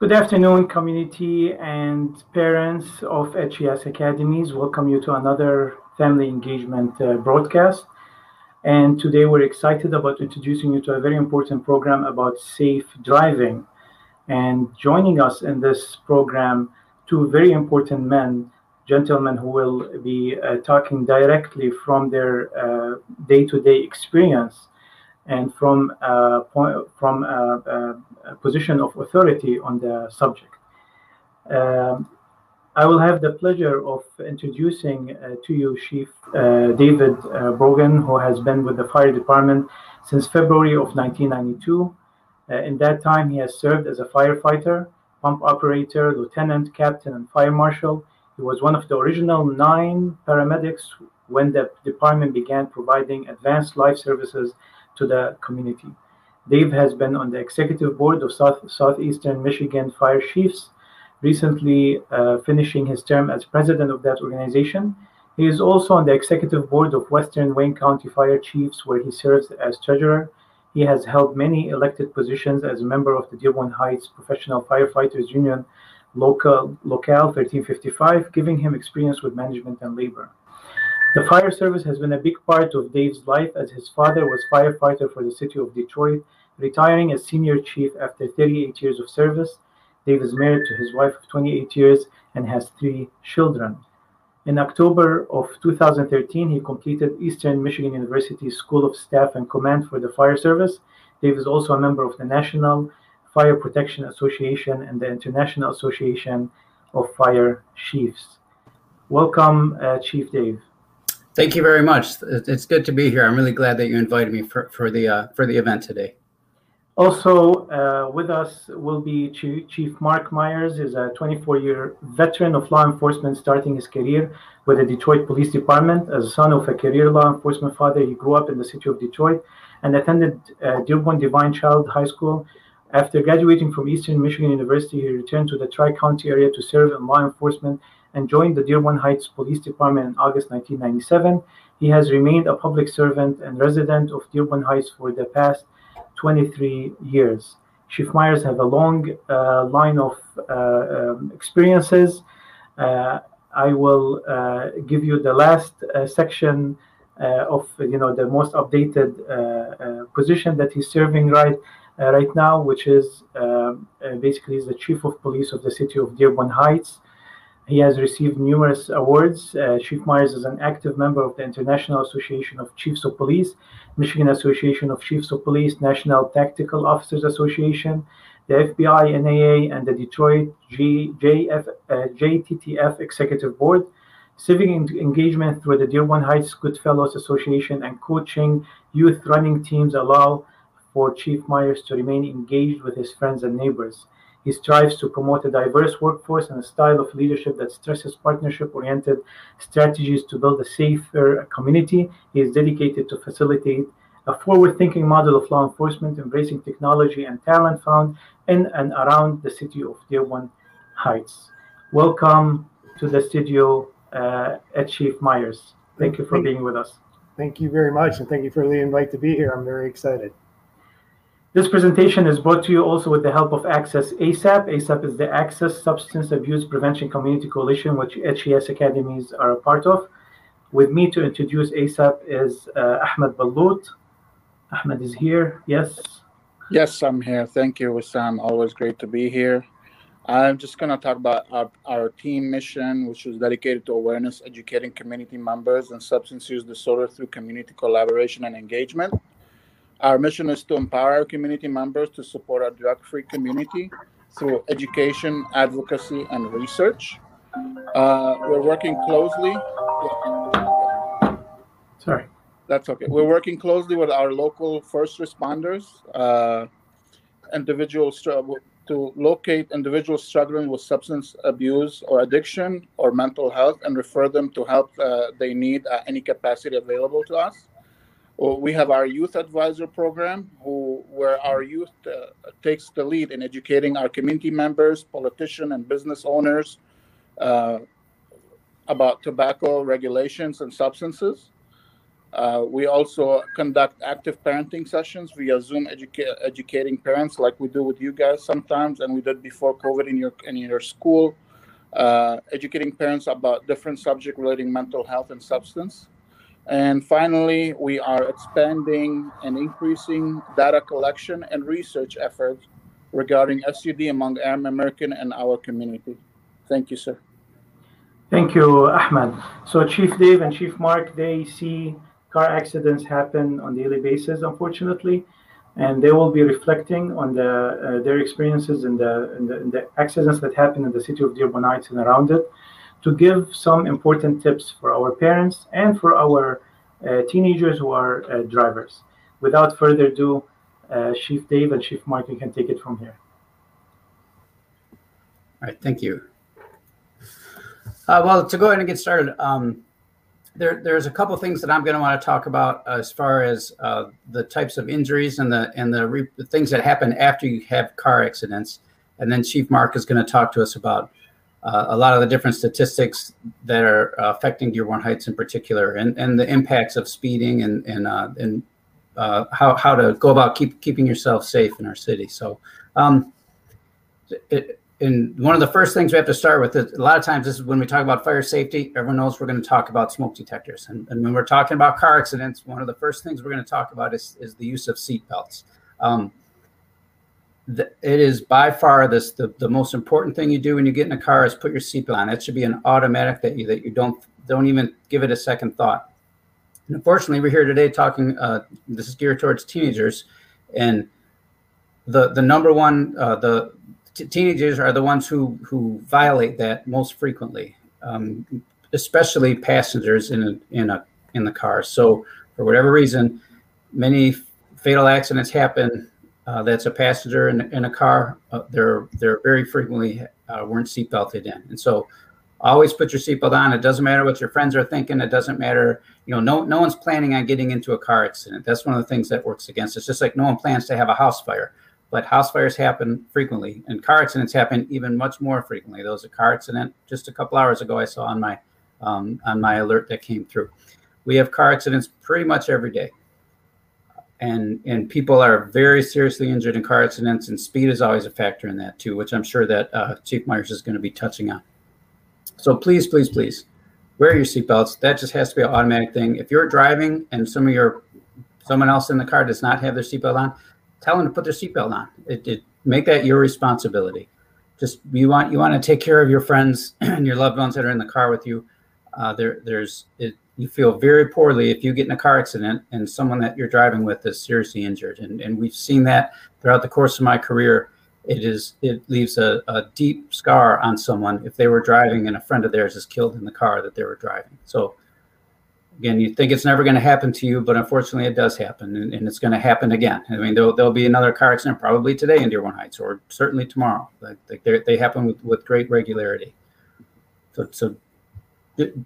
Good afternoon, community and parents of HES Academies. Welcome you to another family engagement uh, broadcast. And today we're excited about introducing you to a very important program about safe driving. And joining us in this program, two very important men, gentlemen who will be uh, talking directly from their day to day experience and from uh, point, from a, a, position of authority on the subject. Um, I will have the pleasure of introducing uh, to you Chief uh, David uh, Brogan, who has been with the fire department since February of 1992. Uh, in that time, he has served as a firefighter, pump operator, lieutenant, captain, and fire marshal. He was one of the original nine paramedics when the department began providing advanced life services to the community. Dave has been on the executive board of South, Southeastern Michigan Fire Chiefs, recently uh, finishing his term as president of that organization. He is also on the executive board of Western Wayne County Fire Chiefs, where he serves as treasurer. He has held many elected positions as a member of the Dearborn Heights Professional Firefighters Union Local Locale 1355, giving him experience with management and labor. The fire service has been a big part of Dave's life as his father was firefighter for the city of Detroit, retiring as senior chief after 38 years of service. Dave is married to his wife of 28 years and has three children. In October of 2013, he completed Eastern Michigan University School of Staff and Command for the fire service. Dave is also a member of the National Fire Protection Association and the International Association of Fire Chiefs. Welcome, uh, Chief Dave. Thank you very much. It's good to be here. I'm really glad that you invited me for, for the uh, for the event today. Also uh, with us will be Chief Mark Myers, is a 24-year veteran of law enforcement, starting his career with the Detroit Police Department. As a son of a career law enforcement father, he grew up in the city of Detroit and attended uh, Dearborn Divine Child High School. After graduating from Eastern Michigan University, he returned to the Tri-County area to serve in law enforcement and joined the Dearborn Heights Police Department in August 1997. He has remained a public servant and resident of Dearborn Heights for the past 23 years. Chief Myers has a long uh, line of uh, um, experiences. Uh, I will uh, give you the last uh, section uh, of you know the most updated position that he's serving right right now, which is um, basically the chief of police of the city of Dearborn Heights. He has received numerous awards. Uh, Chief Myers is an active member of the International Association of Chiefs of Police, Michigan Association of Chiefs of Police, National Tactical Officers Association, the FBI, NAA, and the Detroit G, JF, uh, JTTF Executive Board. Civic engagement through the Dearborn Heights Goodfellows Association and coaching youth running teams allow for Chief Myers to remain engaged with his friends and neighbors. He strives to promote a diverse workforce and a style of leadership that stresses partnership oriented strategies to build a safer community. He is dedicated to facilitate a forward thinking model of law enforcement, embracing technology and talent found in and around the city of Dearborn Heights. Welcome to the studio uh, at Chief Myers. Thank you for being with us. Thank you very much, and thank you for the invite to be here. I'm very excited. This presentation is brought to you also with the help of Access ASAP. ASAP is the Access Substance Abuse Prevention Community Coalition, which HES Academies are a part of. With me to introduce ASAP is uh, Ahmed Ballout. Ahmed is here. Yes. Yes, I'm here. Thank you, Wissam. Always great to be here. I'm just going to talk about our, our team mission, which is dedicated to awareness, educating community members and substance use disorder through community collaboration and engagement. Our mission is to empower our community members to support a drug free community through education, advocacy, and research. Uh, we're working closely. Sorry. That's okay. We're working closely with our local first responders, uh, individuals to locate individuals struggling with substance abuse or addiction or mental health and refer them to help uh, they need at any capacity available to us we have our youth advisor program who where our youth uh, takes the lead in educating our community members politicians and business owners uh, about tobacco regulations and substances Uh, we also conduct active parenting sessions via Zoom, educa- educating parents like we do with you guys sometimes, and we did before COVID in your in your school, uh, educating parents about different subject relating mental health and substance. And finally, we are expanding and increasing data collection and research efforts regarding SUD among American and our community. Thank you, sir. Thank you, Ahmed. So Chief Dave and Chief Mark, they see car accidents happen on daily basis, unfortunately, and they will be reflecting on the uh, their experiences and the, the, the accidents that happen in the city of Dearborn Heights and around it, to give some important tips for our parents and for our uh, teenagers who are uh, drivers. Without further ado, uh, Chief Dave and Chief Mark, you can take it from here. All right, thank you. Uh, well, to go ahead and get started, um, there, there's a couple things that I'm going to want to talk about as far as uh, the types of injuries and the and the, re- the, things that happen after you have car accidents, and then Chief Mark is going to talk to us about uh, a lot of the different statistics that are affecting Dearborn Heights in particular, and, and the impacts of speeding and and uh, and uh, how how to go about keep keeping yourself safe in our city. So. Um, it, and one of the first things we have to start with is a lot of times this is when we talk about fire safety everyone knows we're going to talk about smoke detectors and, and when we're talking about car accidents one of the first things we're going to talk about is, is the use of seat belts um, it is by far this the, the most important thing you do when you get in a car is put your seatbelt on that should be an automatic that you that you don't don't even give it a second thought and unfortunately we're here today talking uh, this is geared towards teenagers and the the number one uh, the teenagers are the ones who who violate that most frequently, um, especially passengers in a, in a in the car. So for whatever reason, many fatal accidents happen. Uh, that's a passenger in, in a car. Uh, they're they're very frequently uh, weren't seatbelted in, and so always put your seatbelt on. It doesn't matter what your friends are thinking. It doesn't matter. You know, no no one's planning on getting into a car accident. That's one of the things that works against. It's just like no one plans to have a house fire but house fires happen frequently and car accidents happen even much more frequently there was a car accident just a couple hours ago i saw on my um, on my alert that came through we have car accidents pretty much every day and and people are very seriously injured in car accidents and speed is always a factor in that too which i'm sure that uh, chief myers is going to be touching on so please please please wear your seatbelts that just has to be an automatic thing if you're driving and some of your someone else in the car does not have their seatbelt on tell them to put their seatbelt on. It, it, make that your responsibility. Just you want you want to take care of your friends and your loved ones that are in the car with you. Uh, there there's it, you feel very poorly if you get in a car accident and someone that you're driving with is seriously injured, and and we've seen that throughout the course of my career. It is it leaves a, a deep scar on someone if they were driving and a friend of theirs is killed in the car that they were driving. So again, you think it's never going to happen to you, but unfortunately, it does happen, and, and it's going to happen again. I mean, there'll, there'll be another car accident probably today in Dearborn Heights, or certainly tomorrow. Like, like they happen with, with great regularity. So, so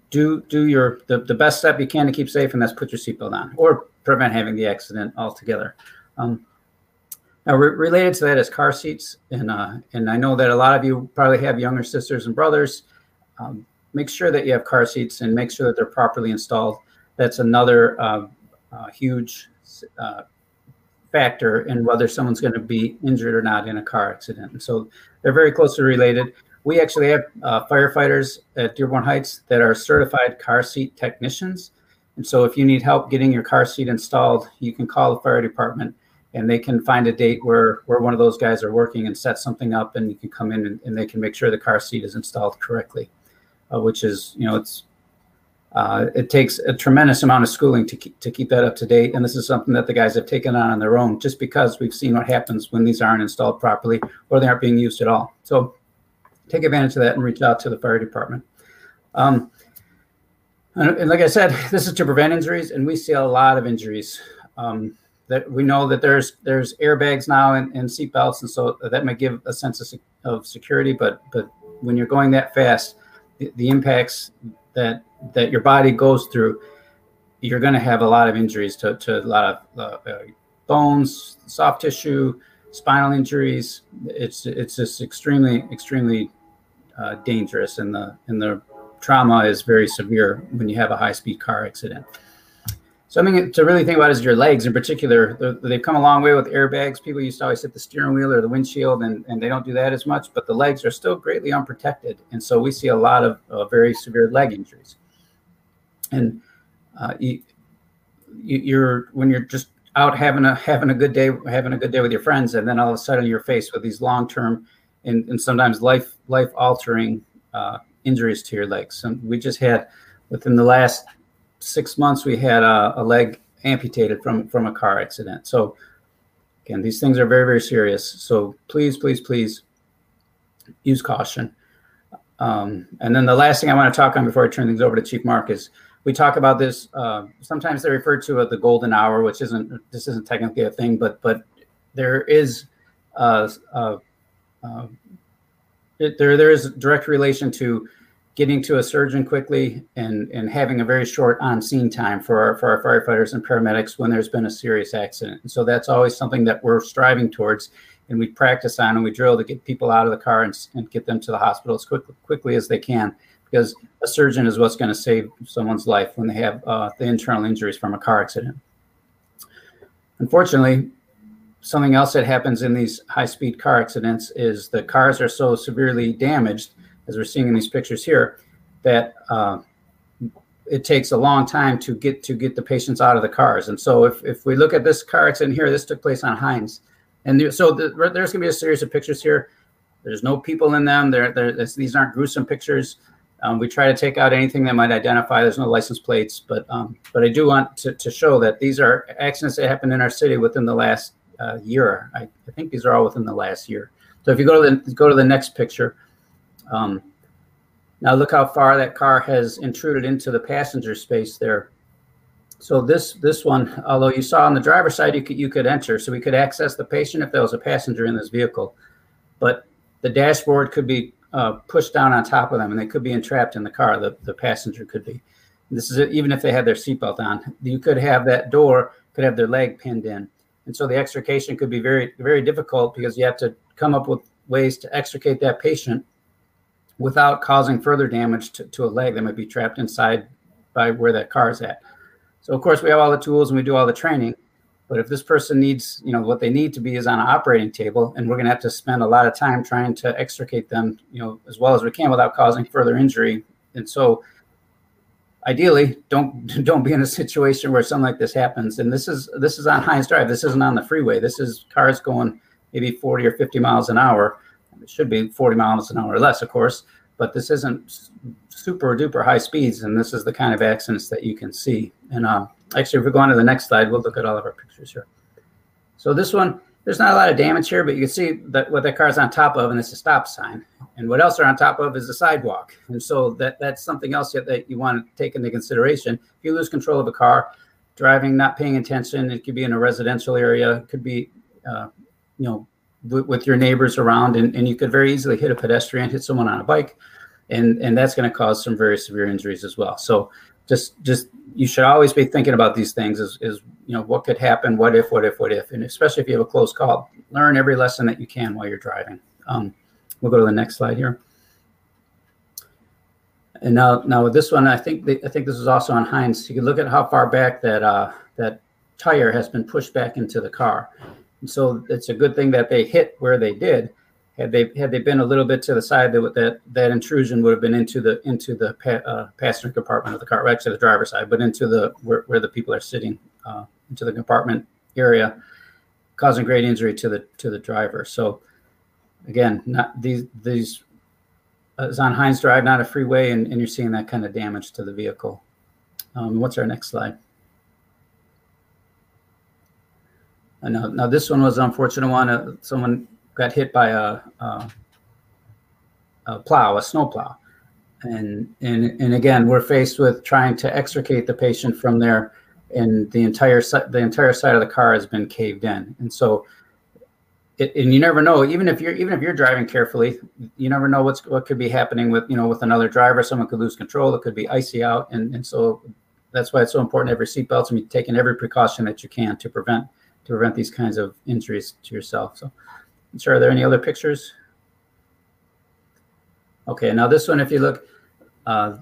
do do your the, the best step you can to keep safe, and that's put your seatbelt on, or prevent having the accident altogether. Um, now, re- related to that is car seats, and uh, and I know that a lot of you probably have younger sisters and brothers. Um, make sure that you have car seats and make sure that they're properly installed. That's another uh, uh, huge uh, factor in whether someone's going to be injured or not in a car accident. And so they're very closely related. We actually have uh, firefighters at Dearborn Heights that are certified car seat technicians. And so if you need help getting your car seat installed, you can call the fire department and they can find a date where, where one of those guys are working and set something up and you can come in and, and they can make sure the car seat is installed correctly uh, which is you know it's uh, it takes a tremendous amount of schooling to keep, to keep that up to date. And this is something that the guys have taken on on their own, just because we've seen what happens when these aren't installed properly or they aren't being used at all. So take advantage of that and reach out to the fire department. Um, and, and, like I said, this is to prevent injuries, and we see a lot of injuries. Um, that we know that there's there's airbags now and, and seatbelts, and so that might give a sense of, of security. But but when you're going that fast, the, impacts that that your body goes through, you're going to have a lot of injuries to, to a lot of uh, uh, bones, soft tissue, spinal injuries. It's it's just extremely extremely uh, dangerous, and the and the trauma is very severe when you have a high speed car accident. something to really think about is your legs in particular. They've come a long way with airbags. People used to always hit the steering wheel or the windshield, and, and they don't do that as much, but the legs are still greatly unprotected. And so we see a lot of uh, very severe leg injuries. And uh, you, you're when you're just out having a having a good day, having a good day with your friends, and then all of a sudden you're faced with these long term and, and sometimes life life altering uh, injuries to your legs. And we just had within the last six months we had a, a, leg amputated from from a car accident. So again, these things are very very serious. So please please please use caution. Um, and then the last thing I want to talk on before I turn things over to Chief Mark is we talk about this. Uh, sometimes they refer to it the golden hour, which isn't this isn't technically a thing, but but there is uh, uh, uh it, there there is direct relation to getting to a surgeon quickly and and having a very short on scene time for our for our firefighters and paramedics when there's been a serious accident. And so that's always something that we're striving towards and we practice on and we drill to get people out of the car and, and get them to the hospital as quick, quickly as they can because a surgeon is what's going to save someone's life when they have uh, the internal injuries from a car accident. Unfortunately, something else that happens in these high speed car accidents is the cars are so severely damaged as we're seeing in these pictures here, that uh, it takes a long time to get to get the patients out of the cars. And so if, if we look at this car accident here, this took place on Hines. And so the, there's going to be a series of pictures here. There's no people in them. There these aren't gruesome pictures. Um, we try to take out anything that might identify. There's no license plates, but um, but I do want to, to show that these are accidents that happened in our city within the last uh, year. I, I think these are all within the last year. So if you go to the go to the next picture, um, now look how far that car has intruded into the passenger space there. So this this one, although you saw on the driver's side, you could you could enter, so we could access the patient if there was a passenger in this vehicle, but the dashboard could be uh, pushed down on top of them, and they could be entrapped in the car. The the passenger could be. This is even if they had their seatbelt on. You could have that door could have their leg pinned in, and so the extrication could be very very difficult because you have to come up with ways to extricate that patient without causing further damage to, to a leg that might be trapped inside by where that car is at. So of course we have all the tools and we do all the training, but if this person needs, you know, what they need to be is on an operating table, and we're going to have to spend a lot of time trying to extricate them, you know, as well as we can without causing further injury. And so, ideally, don't don't be in a situation where something like this happens. And this is this is on Hines Drive. This isn't on the freeway. This is cars going maybe 40 or 50 miles an hour it should be 40 miles an hour or less, of course, but this isn't super duper high speeds, and this is the kind of accidents that you can see. And uh, actually, if we go on to the next slide, we'll look at all of our pictures here. So this one, there's not a lot of damage here, but you can see that what that car's on top of, and it's a stop sign. And what else they're on top of is the sidewalk. And so that that's something else that you want to take into consideration. If you lose control of a car, driving, not paying attention, it could be in a residential area, it could be, uh, you know, with your neighbors around, and, and you could very easily hit a pedestrian, hit someone on a bike, and and that's going to cause some very severe injuries as well. So just just you should always be thinking about these things is, is you know what could happen what if what if what if and especially if you have a close call learn every lesson that you can while you're driving. Um, we'll go to the next slide here. And now now with this one i think the, i think this is also on hines you can look at how far back that uh, that tire has been pushed back into the car. And so it's a good thing that they hit where they did. Had they had they been a little bit to the side, that that, that intrusion would have been into the into the pa- uh, passenger compartment of the car, actually the driver's side, but into the where, where the people are sitting, uh, into the compartment area, causing great injury to the to the driver. So again, not these these uh, is on Hines Drive, not a freeway, and, and you're seeing that kind of damage to the vehicle. Um, what's our next slide? now, now this one was an unfortunate one. Uh, someone got hit by a, a, a plow, a snow plow, and and and again, we're faced with trying to extricate the patient from there, and the entire the entire side of the car has been caved in, and so. It, and you never know even if you're even if you're driving carefully you never know what's what could be happening with you know with another driver someone could lose control it could be icy out and, and so that's why it's so important to have your seatbelts and be taking every precaution that you can to prevent to prevent these kinds of injuries to yourself. So, sir, are there any other pictures? Okay, now this one, if you look, uh,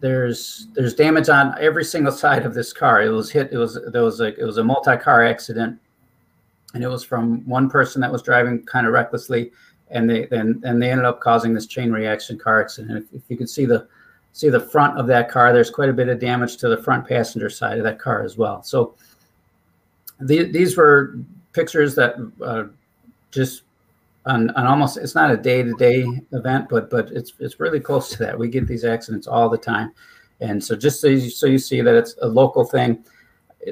there's there's damage on every single side of this car. It was hit. It was there was a it was a multi car accident, and it was from one person that was driving kind of recklessly, and they then and they ended up causing this chain reaction car accident. If, if you can see the see the front of that car, there's quite a bit of damage to the front passenger side of that car as well. So the, these were pictures that uh, just on almost it's not a day to day event, but but it's it's really close to that. We get these accidents all the time, and so just so you, so you see that it's a local thing.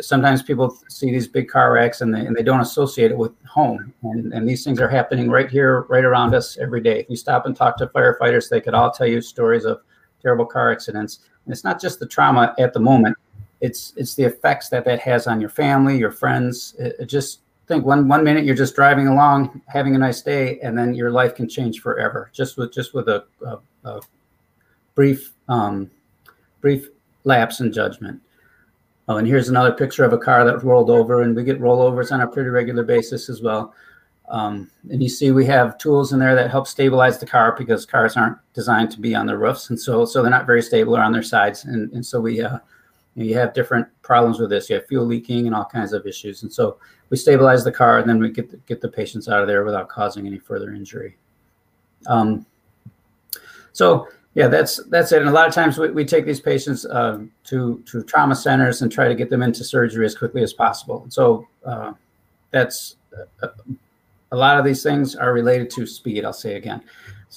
Sometimes people see these big car wrecks and they, and they don't associate it with home, and, and these things are happening right here, right around us every day. If you stop and talk to firefighters, they could all tell you stories of terrible car accidents. And it's not just the trauma at the moment; it's it's the effects that that has on your family, your friends. It, it just think one one minute you're just driving along, having a nice day, and then your life can change forever just with just with a, a, a brief um, brief lapse in judgment. Oh, and here's another picture of a car that rolled over, and we get rollovers on a pretty regular basis as well. Um, and you see we have tools in there that help stabilize the car because cars aren't designed to be on the roofs, and so so they're not very stable or on their sides, and and so we uh, you have different problems with this. You have fuel leaking and all kinds of issues. And so we stabilize the car and then we get the, get the patients out of there without causing any further injury. Um, so yeah, that's that's it. And a lot of times we, we take these patients uh, to to trauma centers and try to get them into surgery as quickly as possible. So uh, that's uh, a lot of these things are related to speed. I'll say again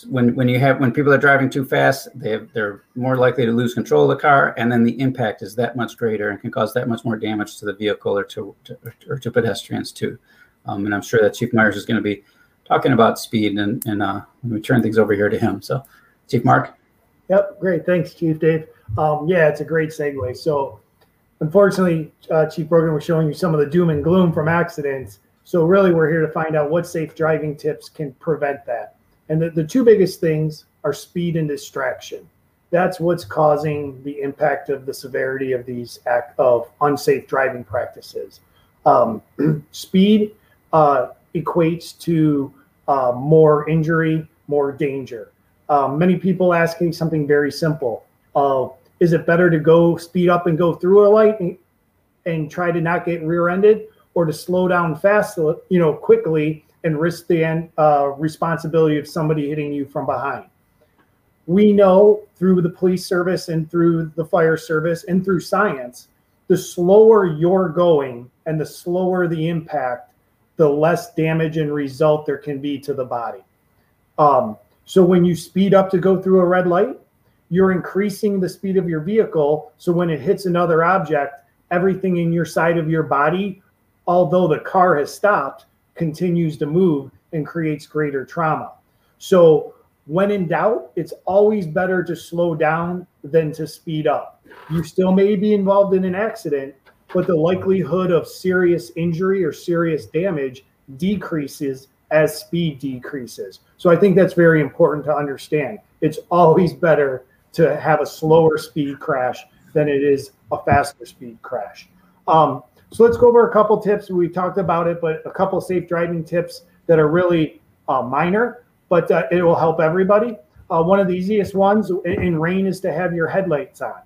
when when you have when people are driving too fast, they have, they're more likely to lose control of the car, and then the impact is that much greater and can cause that much more damage to the vehicle or to, to or to pedestrians too. Um, and I'm sure that Chief Myers is going to be talking about speed and and uh, we turn things over here to him. So, Chief Mark. Yep, great. Thanks, Chief Dave. Um, yeah, it's a great segue. So, unfortunately, uh, Chief Brogan was showing you some of the doom and gloom from accidents. So, really, we're here to find out what safe driving tips can prevent that. And the, the two biggest things are speed and distraction. That's what's causing the impact of the severity of these act of unsafe driving practices. Um, speed uh, equates to uh, more injury, more danger. Um, many people asking something very simple: uh, Is it better to go speed up and go through a light and, and try to not get rear-ended, or to slow down fast, you know, quickly and risk the uh, responsibility of somebody hitting you from behind. We know through the police service and through the fire service and through science, the slower you're going and the slower the impact, the less damage and result there can be to the body. Um, so when you speed up to go through a red light, you're increasing the speed of your vehicle. So when it hits another object, everything in your side of your body, although the car has stopped, continues to move and creates greater trauma. So, when in doubt, it's always better to slow down than to speed up. You still may be involved in an accident, but the likelihood of serious injury or serious damage decreases as speed decreases. So, I think that's very important to understand. It's always better to have a slower speed crash than it is a faster speed crash. Um, so let's go over a couple tips. We talked about it, but a couple safe driving tips that are really uh, minor, but uh, it will help everybody. Uh, one of the easiest ones in rain is to have your headlights on.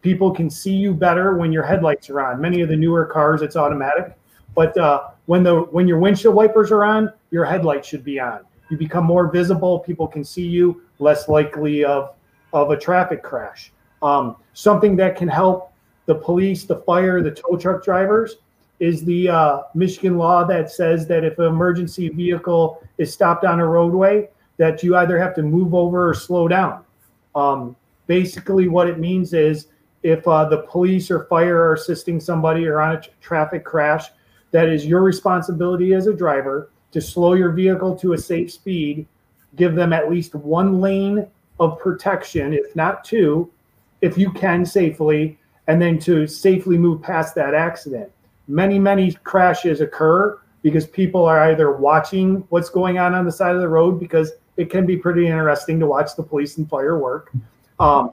People can see you better when your headlights are on. Many of the newer cars, it's automatic, but uh, when the when your windshield wipers are on, your headlights should be on. You become more visible. People can see you. Less likely of of a traffic crash. Um, something that can help the police, the fire, the tow truck drivers is the uh, Michigan law that says that if an emergency vehicle is stopped on a roadway, that you either have to move over or slow down. Um, basically, what it means is if uh, the police or fire are assisting somebody or on a traffic crash, that is your responsibility as a driver to slow your vehicle to a safe speed, give them at least one lane of protection, if not two, if you can safely, and then to safely move past that accident. Many, many crashes occur because people are either watching what's going on on the side of the road because it can be pretty interesting to watch the police and fire work, um,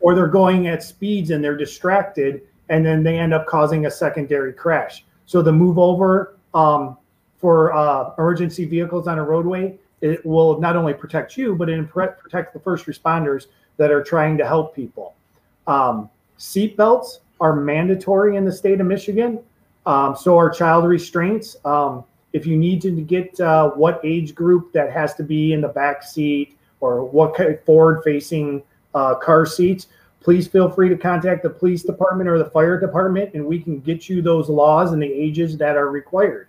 or they're going at speeds and they're distracted and then they end up causing a secondary crash. So the move over um, for uh, emergency vehicles on a roadway, it will not only protect you, but it protect the first responders that are trying to help people. Um, seatbelts are mandatory in the state of Michigan. Um, so are child restraints. Um, if you need to get uh, what age group that has to be in the back seat or what kind of forward facing uh, car seats, please feel free to contact the police department or the fire department and we can get you those laws and the ages that are required.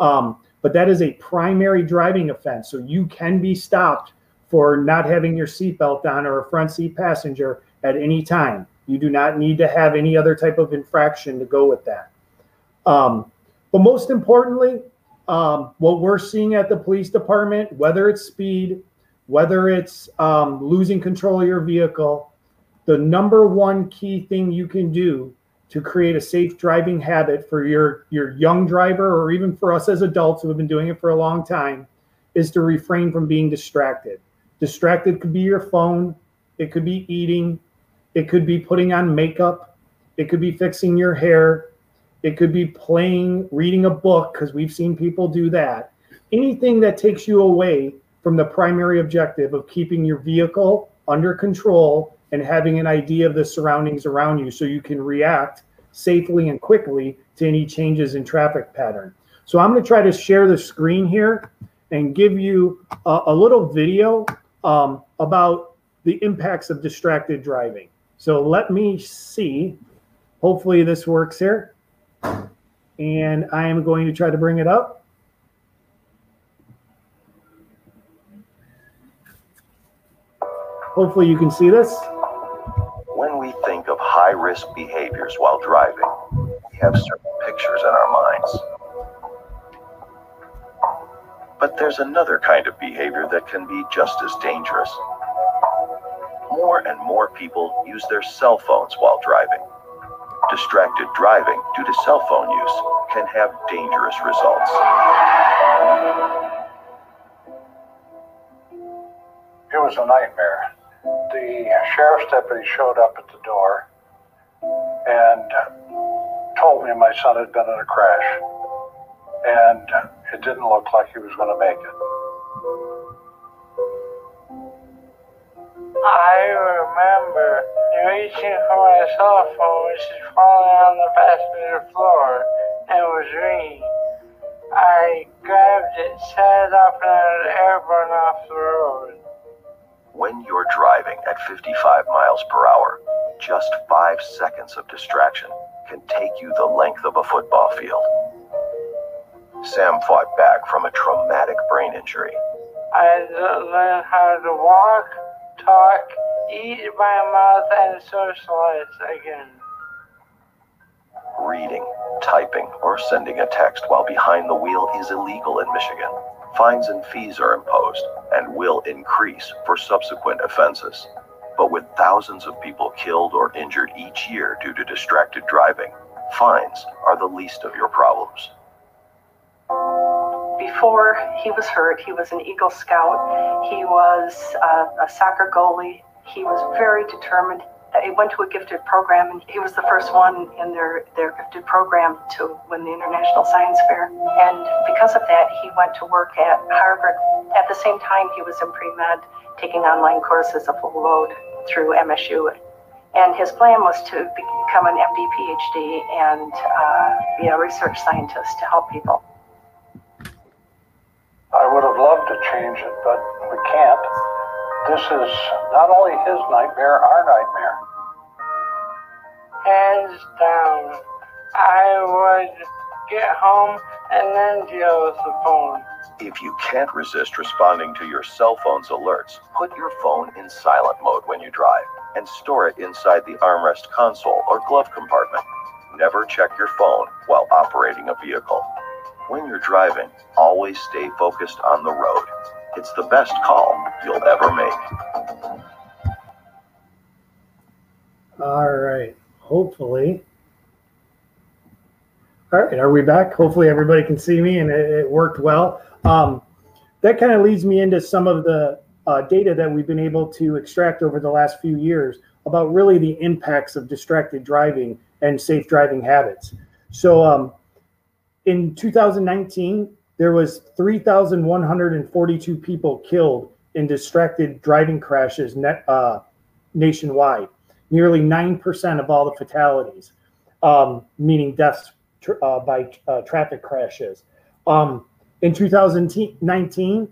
Um, but that is a primary driving offense. So you can be stopped for not having your seatbelt on or a front seat passenger at any time. You do not need to have any other type of infraction to go with that. Um, but most importantly, um, what we're seeing at the police department, whether it's speed, whether it's um, losing control of your vehicle, the number one key thing you can do to create a safe driving habit for your your young driver or even for us as adults who have been doing it for a long time is to refrain from being distracted. Distracted could be your phone, it could be eating, it could be putting on makeup, it could be fixing your hair, it could be playing, reading a book because we've seen people do that. Anything that takes you away from the primary objective of keeping your vehicle under control and having an idea of the surroundings around you so you can react safely and quickly to any changes in traffic pattern. So I'm going to try to share the screen here and give you a, a little video um, about the impacts of distracted driving. So let me see. Hopefully this works here. And I am going to try to bring it up. Hopefully you can see this When we think of high risk behaviors while driving, we have certain pictures in our minds. But there's another kind of behavior that can be just as dangerous. More and more people use their cell phones while driving. Distracted driving due to cell phone use can have dangerous results. It was a nightmare the sheriff's deputy showed up at the door and told me my son had been in a crash. And it didn't look like he was going to make it. Reaching for my cell phone, which was falling on the passenger floor, and it was ringing. I grabbed it, set it up, and I was airborne off the road. When you're driving at 55 miles per hour, just five seconds of distraction can take you the length of a football field. Sam fought back from a traumatic brain injury. I learned how to walk, talk, eat my mouth, and socialize again. Reading, typing, or sending a text while behind the wheel is illegal in Michigan. Fines and fees are imposed and will increase for subsequent offenses. But with thousands of people killed or injured each year due to distracted driving, fines are the least of your problems. Before he was hurt, he was an Eagle Scout. He was a, a soccer goalie. He was very determined he went to a gifted program, and he was the first one in their, their gifted program to win the International Science Fair. And because of that, he went to work at Harvard. At the same time, he was in pre med, taking online courses a full load through MSU. And his plan was to become an MD, PhD, and uh, be a research scientist to help people. I would have loved to change it, but we can't. This is not only his nightmare, our nightmare hands down. I would get home and then deal with the phone. If you can't resist responding to your cell phone's alerts, put your phone in silent mode when you drive and store it inside the armrest console or glove compartment. Never check your phone while operating a vehicle. When you're driving, always stay focused on the road. It's the best call you'll ever make. All right hopefully. All right, are we back? Hopefully everybody can see me and it, it worked well. Um, that kind of leads me into some of the uh, data that we've been able to extract over the last few years about really the impacts of distracted driving and safe driving habits. So um, in 2019, there was 3,142 people killed in distracted driving crashes net, uh, nationwide, nearly 9% of all the fatalities, um, meaning deaths uh, by uh, traffic crashes. Um, in 2019,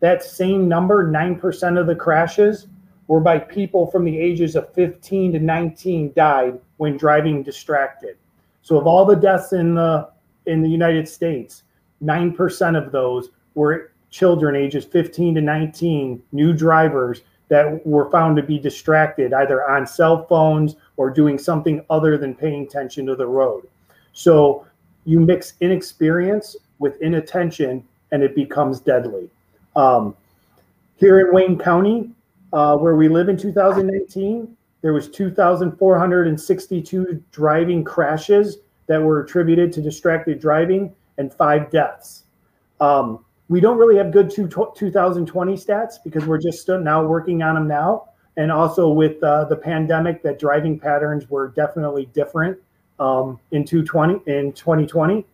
that same number, 9% of the crashes, were by people from the ages of 15 to 19 died when driving distracted. So of all the deaths in the in the United States, 9% of those were children ages 15 to 19, new drivers that were found to be distracted either on cell phones or doing something other than paying attention to the road. So you mix inexperience with inattention and it becomes deadly. Um, here in Wayne County, uh, where we live in 2019, there was 2,462 driving crashes that were attributed to distracted driving and five deaths. Um, we don't really have good two, 2020 stats because we're just now working on them now. And also with uh, the pandemic, that driving patterns were definitely different um, in 220 in 2020.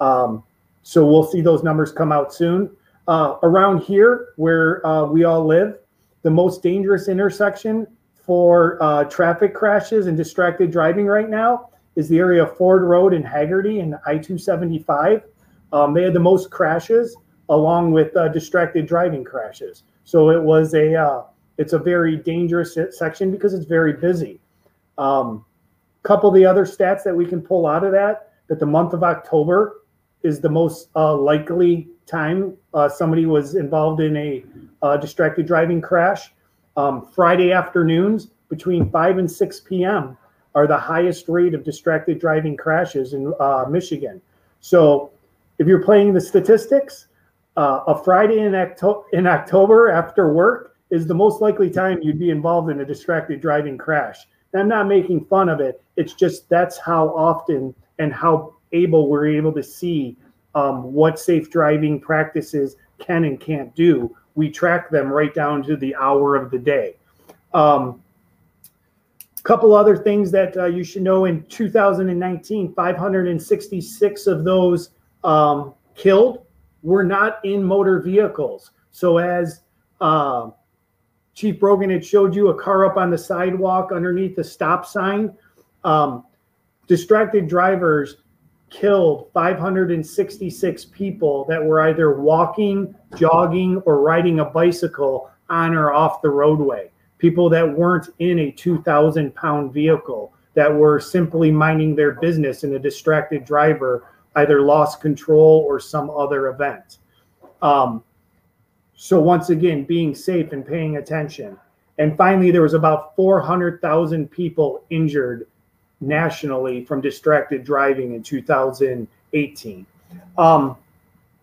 Um, so we'll see those numbers come out soon. Uh, around here, where uh, we all live, the most dangerous intersection for uh, traffic crashes and distracted driving right now is the area of Ford Road and Haggerty and I 275. Um, they had the most crashes along with uh, distracted driving crashes. So it was a uh, it's a very dangerous section because it's very busy. Um, couple of the other stats that we can pull out of that that the month of October is the most uh, likely time uh, somebody was involved in a uh, distracted driving crash. Um, Friday afternoons between 5 and 6 p.m. are the highest rate of distracted driving crashes in uh, Michigan. So if you're playing the statistics, uh, a Friday in, Octo- in October after work is the most likely time you'd be involved in a distracted driving crash. And I'm not making fun of it. It's just that's how often and how able we're able to see um, what safe driving practices can and can't do. We track them right down to the hour of the day. Um, couple other things that uh, you should know in 2019 566 of those um, killed were not in motor vehicles so as uh, chief brogan had showed you a car up on the sidewalk underneath the stop sign um, distracted drivers killed 566 people that were either walking, jogging, or riding a bicycle on or off the roadway. People that weren't in a 2,000 pound vehicle, that were simply minding their business, and a distracted driver either lost control or some other event. Um, so, once again, being safe and paying attention. And finally, there was about 400,000 people injured nationally from distracted driving in 2018. Um,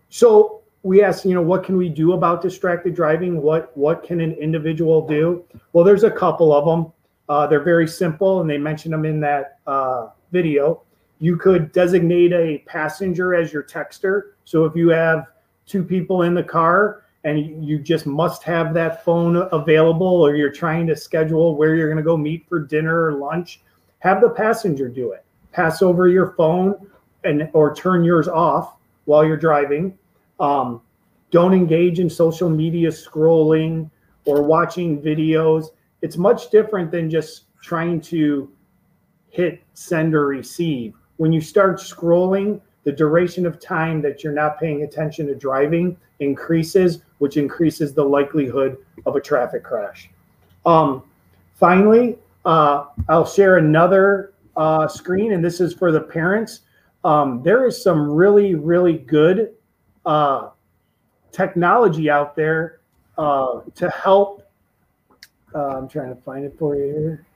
so we asked, you know, what can we do about distracted driving? What what can an individual do? Well, there's a couple of them. Uh, they're very simple, and they mentioned them in that uh, video. You could designate a passenger as your texter. So if you have two people in the car and you just must have that phone available, or you're trying to schedule where you're going to go meet for dinner or lunch, have the passenger do it. Pass over your phone and or turn yours off while you're driving. Um, don't engage in social media scrolling or watching videos. It's much different than just trying to hit send or receive. When you start scrolling, the duration of time that you're not paying attention to driving increases, which increases the likelihood of a traffic crash. Um, finally, uh, I'll share another uh, screen, and this is for the parents. Um, there is some really, really good uh, technology out there uh, to help. Uh, I'm trying to find it for you here.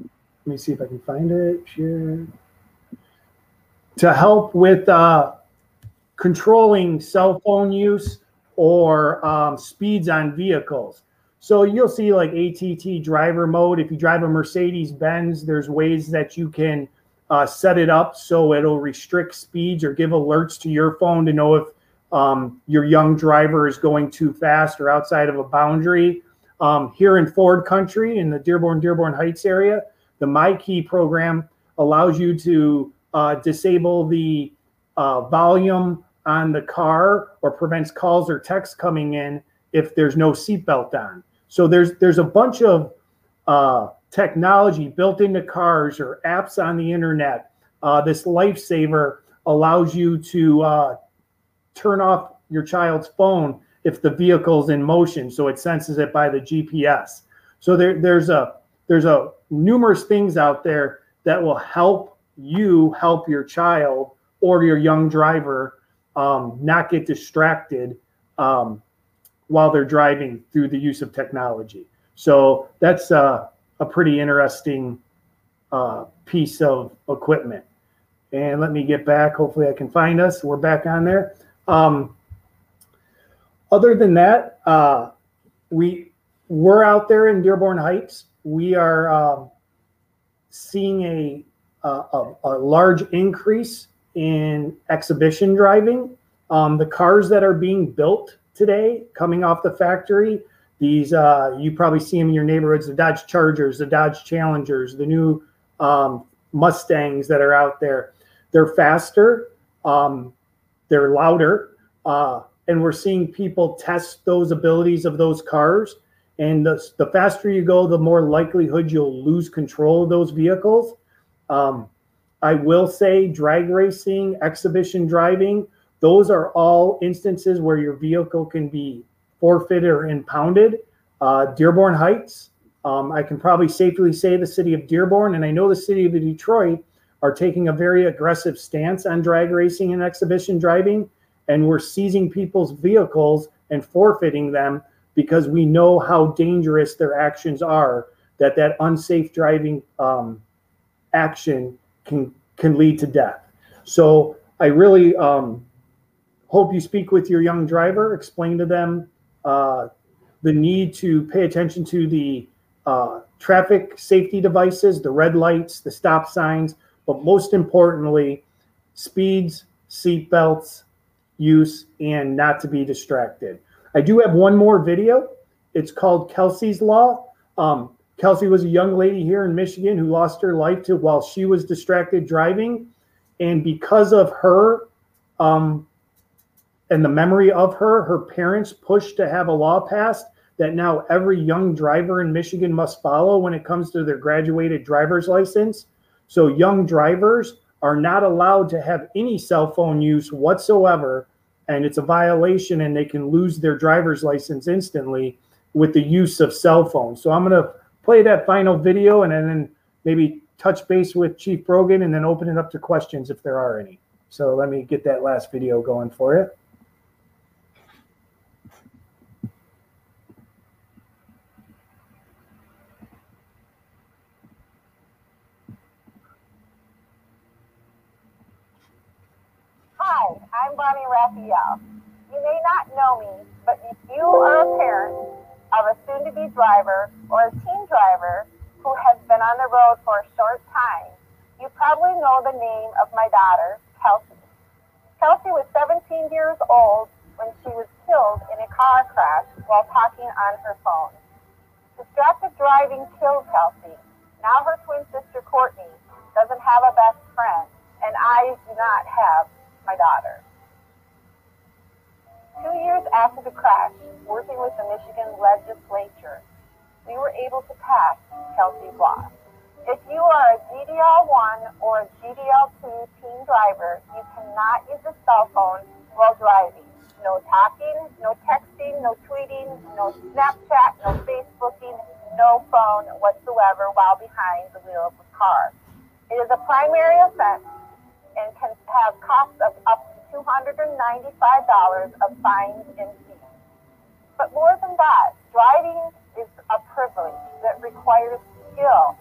Let me see if I can find it. Share. To help with uh, controlling cell phone use or um, speeds on vehicles. So you'll see like ATT driver mode. If you drive a Mercedes Benz, there's ways that you can uh, set it up so it'll restrict speeds or give alerts to your phone to know if um, your young driver is going too fast or outside of a boundary. Um, here in Ford country, in the Dearborn, Dearborn Heights area, the MyKey program allows you to uh, disable the uh, volume on the car or prevents calls or texts coming in if there's no seatbelt on. So there's there's a bunch of uh, technology built into cars or apps on the internet. Uh, this lifesaver allows you to uh, turn off your child's phone if the vehicle's in motion, so it senses it by the GPS. So there, there's a there's a numerous things out there that will help you help your child or your young driver um, not get distracted um, while they're driving through the use of technology. So that's uh, a pretty interesting uh, piece of equipment. And let me get back. Hopefully, I can find us. We're back on there. Um, other than that, uh, we we're out there in Dearborn Heights. We are um, seeing a, a, a large increase in exhibition driving. Um, the cars that are being built today, coming off the factory, these uh, you probably see them in your neighborhoods: the Dodge Chargers, the Dodge Challengers, the new um, Mustangs that are out there. They're faster, um, they're louder, uh, and we're seeing people test those abilities of those cars. And the, the faster you go, the more likelihood you'll lose control of those vehicles. Um, I will say drag racing, exhibition driving, those are all instances where your vehicle can be forfeited or impounded. Uh, Dearborn Heights, um, I can probably safely say the city of Dearborn, and I know the city of Detroit are taking a very aggressive stance on drag racing and exhibition driving, and we're seizing people's vehicles and forfeiting them because we know how dangerous their actions are. That that unsafe driving um, action can can lead to death. So I really um, hope you speak with your young driver, explain to them uh, the need to pay attention to the uh, traffic safety devices, the red lights, the stop signs, but most importantly, speeds, seat belts, use, and not to be distracted. I do have one more video. It's called Kelsey's Law. Um, Kelsey was a young lady here in Michigan who lost her life to while she was distracted driving, and because of her, um, and the memory of her, her parents pushed to have a law passed that now every young driver in Michigan must follow when it comes to their graduated driver's license. So young drivers are not allowed to have any cell phone use whatsoever, and it's a violation, and they can lose their driver's license instantly with the use of cell phones. So I'm going to play that final video and then maybe touch base with Chief Brogan and then open it up to questions if there are any. So let me get that last video going for you. Hi, I'm Bonnie Raffaele. You may not know me, but if you are a parent of a soon to be driver or a teen driver who has been on the road for a short time, you probably know the name of my daughter, Kelsey. Kelsey was 17 years old when she was killed in a car crash while talking on her phone. Distracted driving killed Kelsey. Now her twin sister, Courtney, doesn't have a best friend, and I do not have my daughter. Two years after the crash, working with the Michigan legislature, we were able to pass Kelsey's Law. If you are a GDL1 or a GDL2 teen driver, you cannot use a cell phone while driving. No talking, no texting, no tweeting, no Snapchat, no Facebooking, no phone whatsoever while behind the wheel of the car. It is a primary offense and can have costs of up to $295 of fines and fees. But more than that, driving is a privilege that requires skill,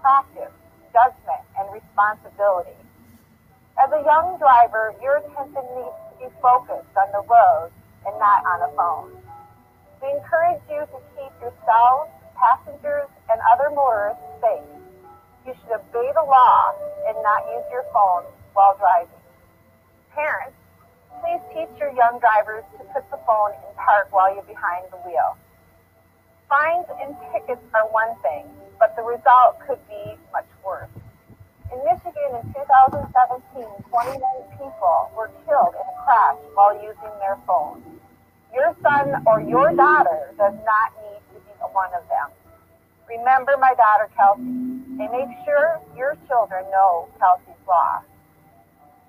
practice, judgment, and responsibility. As a young driver, your attention needs to be focused on the road and not on a phone. We encourage you to keep yourselves, passengers, and other motorists safe. You should obey the law and not use your phone while driving. Parents, please teach your young drivers to put the phone in park while you're behind the wheel. Fines and tickets are one thing, but the result could be much worse. In Michigan in 2017, 29 people were killed in a crash while using their phones. Your son or your daughter does not need to be one of them. Remember my daughter Kelsey, and make sure your children know Kelsey's law.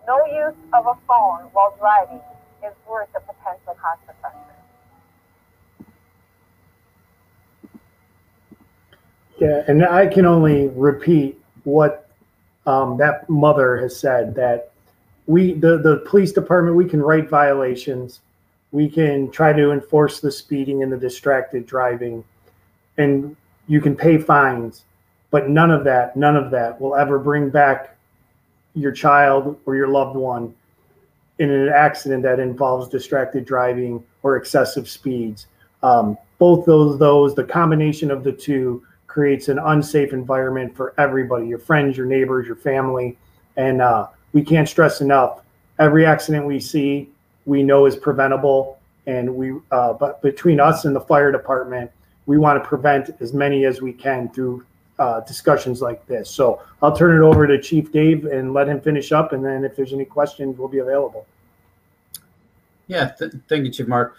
No use of a phone while driving is worth the potential consequences. Yeah, and I can only repeat what um, that mother has said that we, the, the police department, we can write violations, we can try to enforce the speeding and the distracted driving, and you can pay fines, but none of that, none of that will ever bring back your child or your loved one in an accident that involves distracted driving or excessive speeds. Um, both those, those, the combination of the two creates an unsafe environment for everybody, your friends, your neighbors, your family. And uh, we can't stress enough, every accident we see, we know is preventable. And we, uh, but between us and the fire department, we want to prevent as many as we can through uh, discussions like this. So I'll turn it over to Chief Dave and let him finish up. And then if there's any questions, we'll be available. Yeah, th- thank you, Chief Mark.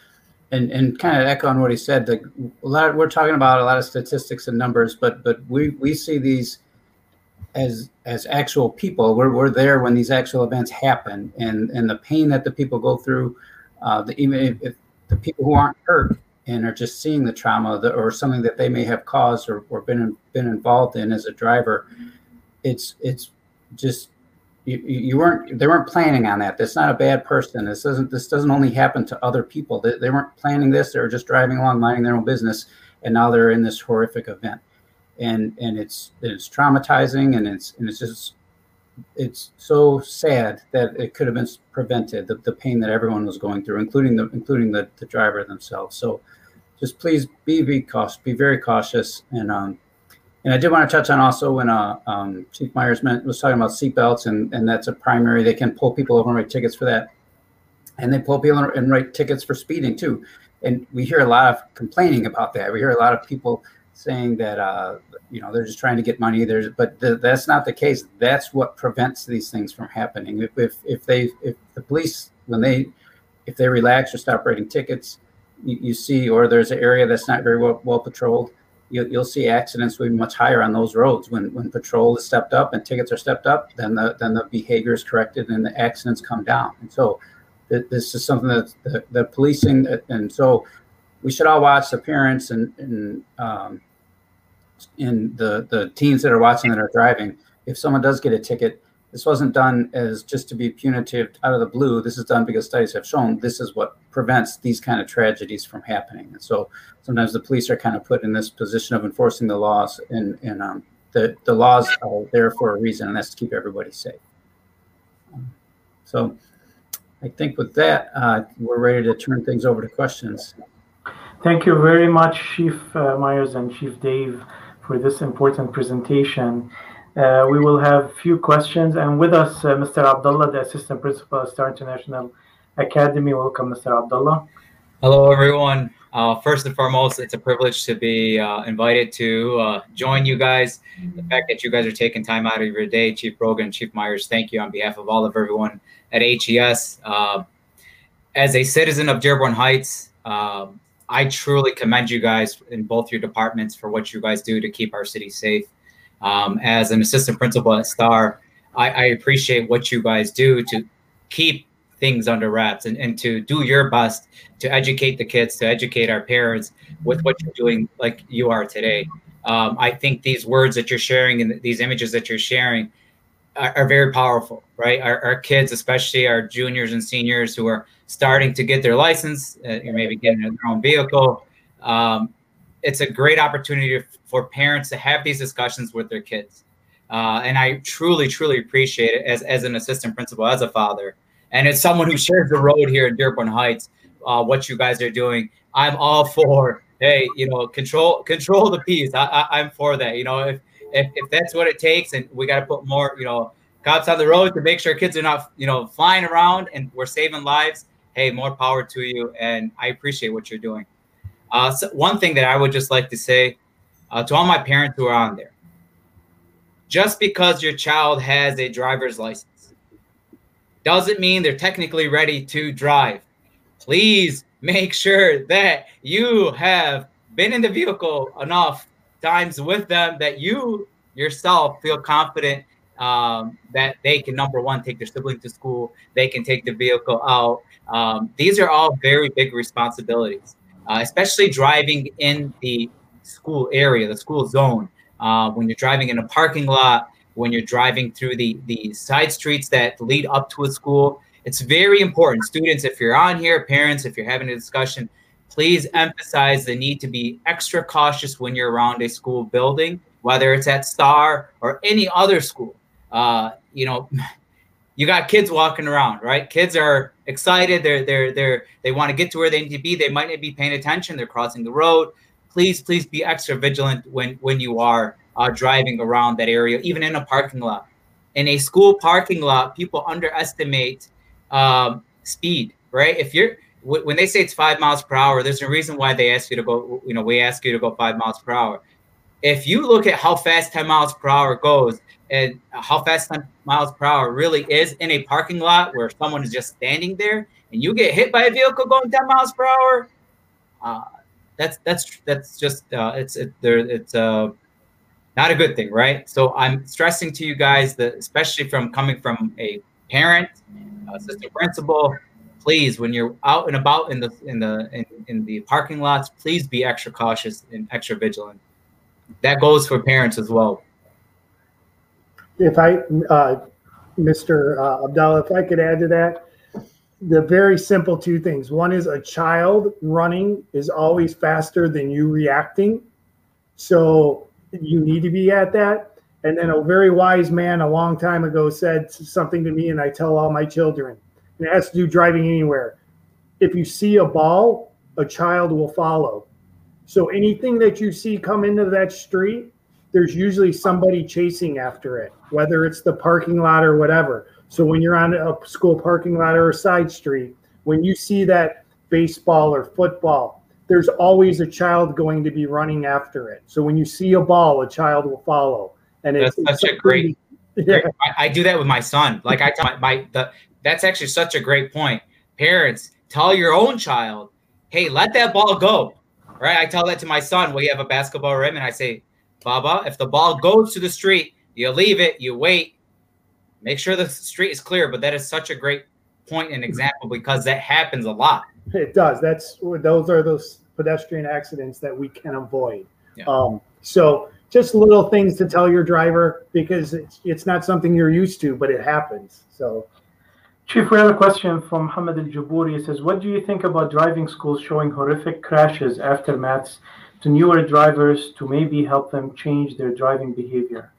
And and kind of echo on what he said. The, a lot of, we're talking about a lot of statistics and numbers, but but we we see these as as actual people. We're we're there when these actual events happen, and and the pain that the people go through. Uh, the, even if, if the people who aren't hurt and are just seeing the trauma that, or something that they may have caused or, or been been involved in as a driver, it's it's just you, you weren't they weren't planning on that. That's not a bad person. This doesn't this doesn't only happen to other people. They, they weren't planning this. They were just driving along, minding their own business, and now they're in this horrific event, and and it's it's traumatizing, and it's and it's just it's so sad that it could have been prevented the, the pain that everyone was going through including the including the, the driver themselves so just please be be cautious be very cautious and um and I did want to touch on also when uh, um, Chief Myers was talking about seatbelts, and, and that's a primary. They can pull people over and write tickets for that. And they pull people and write tickets for speeding too. And we hear a lot of complaining about that. We hear a lot of people saying that uh, you know they're just trying to get money. There's, but th- that's not the case. That's what prevents these things from happening. If, if if they if the police when they if they relax or stop writing tickets, you, you see, or there's an area that's not very well, well patrolled, you, you'll see accidents will be much higher on those roads when when patrol is stepped up and tickets are stepped up. Then the then the behavior is corrected and the accidents come down. And so this is something that the, the policing and so we should all watch the parents and and um, in the the teens that are watching that are driving. If someone does get a ticket, this wasn't done as just to be punitive out of the blue. This is done because studies have shown this is what prevents these kind of tragedies from happening. And so sometimes the police are kind of put in this position of enforcing the laws, and and um, the the laws are there for a reason, and that's to keep everybody safe. So. I think with that, uh, we're ready to turn things over to questions. Thank you very much, Chief uh, Myers and Chief Dave, for this important presentation. Uh, we will have a few questions, and with us, uh, Mr. Abdullah, the Assistant Principal at Star International Academy. Welcome, Mr. Abdullah. Hello, everyone. Uh, first and foremost, it's a privilege to be uh, invited to uh, join you guys. The fact that you guys are taking time out of your day, Chief Brogan, Chief Myers, thank you on behalf of all of everyone at HES. As a citizen of Dearborn Heights, I truly commend you guys in both your departments for what you guys do to keep our city safe. Um, as an assistant principal at Star, I, I, appreciate what you guys do to keep things under wraps and, and to do your best to educate the kids, to educate our parents with what you're doing like you are today. Um, I think these words that you're sharing and these images that you're sharing are, are very powerful, right? Our, our, kids, especially our juniors and seniors who are starting to get their license, uh, maybe getting their own vehicle. Um, it's a great opportunity for parents to have these discussions with their kids. Uh, and I truly, truly appreciate it as, as an assistant principal, as a father, and as someone who shares the road here in Dearborn Heights, uh, what you guys are doing. I'm all for, hey, you know, control control the peace. I, I, I'm for that. You know, if if, if that's what it takes, and we got to put more, you know, cops on the road to make sure kids are not, you know, flying around and we're saving lives. Hey, more power to you, and I appreciate what you're doing. Uh, so one thing that I would just like to say uh, to all my parents who are on there, just because your child has a driver's license doesn't mean they're technically ready to drive. Please make sure that you have been in the vehicle enough times with them that you yourself feel confident um, that they can number one take their sibling to school, they can take the vehicle out. Um, these are all very big responsibilities, uh, especially driving in the school area, the school zone. Uh, when you're driving in a parking lot, when you're driving through the the side streets that lead up to a school, it's very important. Students, if you're on here, parents, if you're having a discussion, please emphasize the need to be extra cautious when you're around a school building, whether it's at Star or any other school. Uh, you know, you got kids walking around, right? Kids are excited. They're they're they're they want to get to where they need to be. They might not be paying attention. They're crossing the road. Please, please be extra vigilant when when you are uh, driving around that area, even in a parking lot. In a school parking lot, people underestimate um, speed, right? If you're when they say it's five miles per hour, there's a reason why they ask you to go. You know, we ask you to go five miles per hour. If you look at how fast 10 miles per hour goes and how fast 10 miles per hour really is in a parking lot where someone is just standing there and you get hit by a vehicle going 10 miles per hour, uh, that's that's that's just uh, it's it, there it's uh, not a good thing, right? So I'm stressing to you guys that, especially from coming from a parent, assistant principal, please, when you're out and about in the in the in, in the parking lots, please be extra cautious and extra vigilant. That goes for parents as well. If I, uh, Mr. Uh, Abdallah, if I could add to that, the very simple two things. One is a child running is always faster than you reacting. So you need to be at that. And then a very wise man a long time ago said something to me, and I tell all my children, and it has to do driving anywhere. If you see a ball, a child will follow. So anything that you see come into that street, there's usually somebody chasing after it, whether it's the parking lot or whatever. So when you're on a school parking lot or a side street, when you see that baseball or football, there's always a child going to be running after it. So when you see a ball, a child will follow. And that's it's, such it's a great. Yeah. I, I, do that with my son. Like I tell my, my the that's actually such a great point. Parents, tell your own child, hey, let that ball go. Right? I tell that to my son. We have a basketball rim, and I say, Baba, if the ball goes to the street, you leave it, you wait, make sure the street is clear. But that is such a great point and example because that happens a lot. It does. That's those are those pedestrian accidents that we can avoid. Yeah. Um, so just little things to tell your driver because it's, it's not something you're used to, but it happens. So, Chief, we have a question from Muhammad Al Jabouri. He says, What do you think about driving schools showing horrific crashes aftermaths to newer drivers to maybe help them change their driving behavior?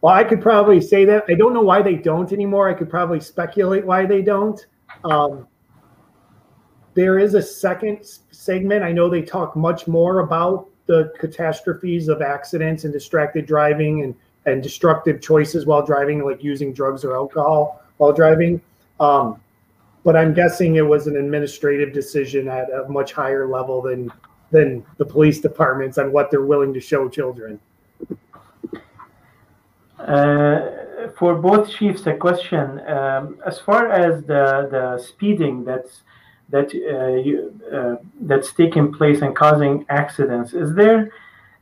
Well, I could probably say that. I don't know why they don't anymore. I could probably speculate why they don't. Um, there is a second segment. I know they talk much more about the catastrophes of accidents and distracted driving and, and destructive choices while driving, like using drugs or alcohol while driving. Um, but I'm guessing it was an administrative decision at a much higher level than than the police departments on what they're willing to show children. Uh, for both chiefs, a question. Um, as far as the, the speeding that's that uh, you, uh, that's taking place and causing accidents, is there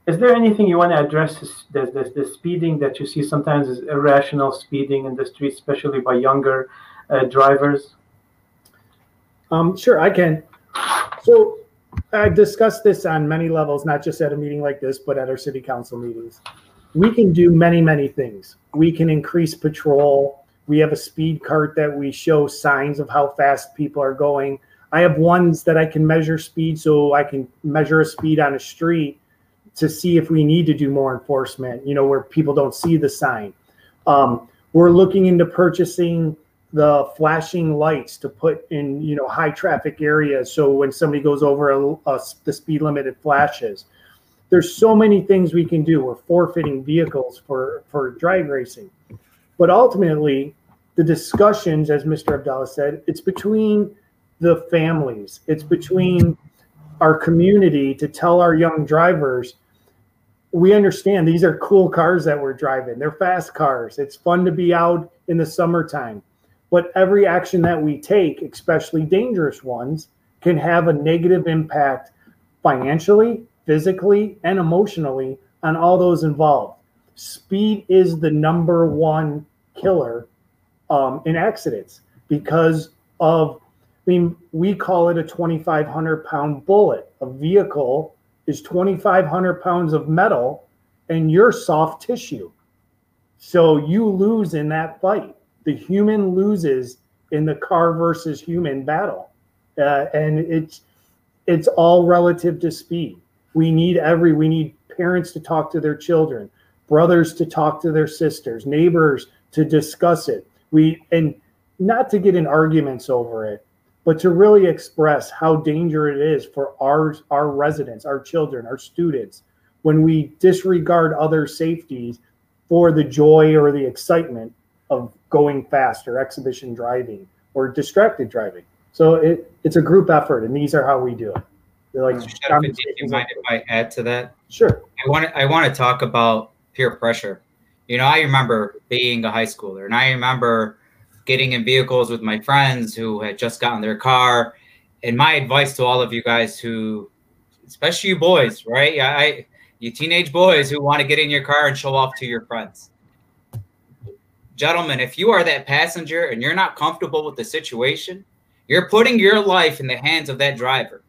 is there anything you want to address the, the, the speeding that you see sometimes is irrational speeding in the streets, especially by younger uh, drivers? Um, sure, I can. So I've discussed this on many levels, not just at a meeting like this, but at our city council meetings we can do many, many things. We can increase patrol. We have a speed cart that we show signs of how fast people are going. I have ones that I can measure speed so I can measure a speed on a street to see if we need to do more enforcement, you know, where people don't see the sign. Um, we're looking into purchasing the flashing lights to put in, you know, high traffic areas. So when somebody goes over a, a, the speed limit, it flashes there's so many things we can do. We're forfeiting vehicles for for drag racing, but ultimately, the discussions, as Mr. Abdallah said, it's between the families. It's between our community to tell our young drivers we understand these are cool cars that we're driving. They're fast cars. It's fun to be out in the summertime. But every action that we take, especially dangerous ones, can have a negative impact financially, physically, and emotionally on all those involved. Speed is the number one killer um, in accidents because of, I mean, we call it a 2,500 pound bullet. A vehicle is 2,500 pounds of metal and you're soft tissue. So you lose in that fight. The human loses in the car versus human battle. Uh, and it's it's all relative to speed. We need every we need parents to talk to their children, brothers to talk to their sisters, neighbors to discuss it. We and not to get in arguments over it, but to really express how dangerous it is for our our residents, our children, our students when we disregard other safeties for the joy or the excitement of going fast or exhibition driving or distracted driving. So it, it's a group effort, and these are how we do it. They're like, do you mind if I add to that? Sure. I want to, I want to talk about peer pressure. You know, I remember being a high schooler, and I remember getting in vehicles with my friends who had just gotten their car. And my advice to all of you guys who, especially you boys, right? I, you teenage boys who want to get in your car and show off to your friends. Gentlemen, if you are that passenger and you're not comfortable with the situation, you're putting your life in the hands of that driver,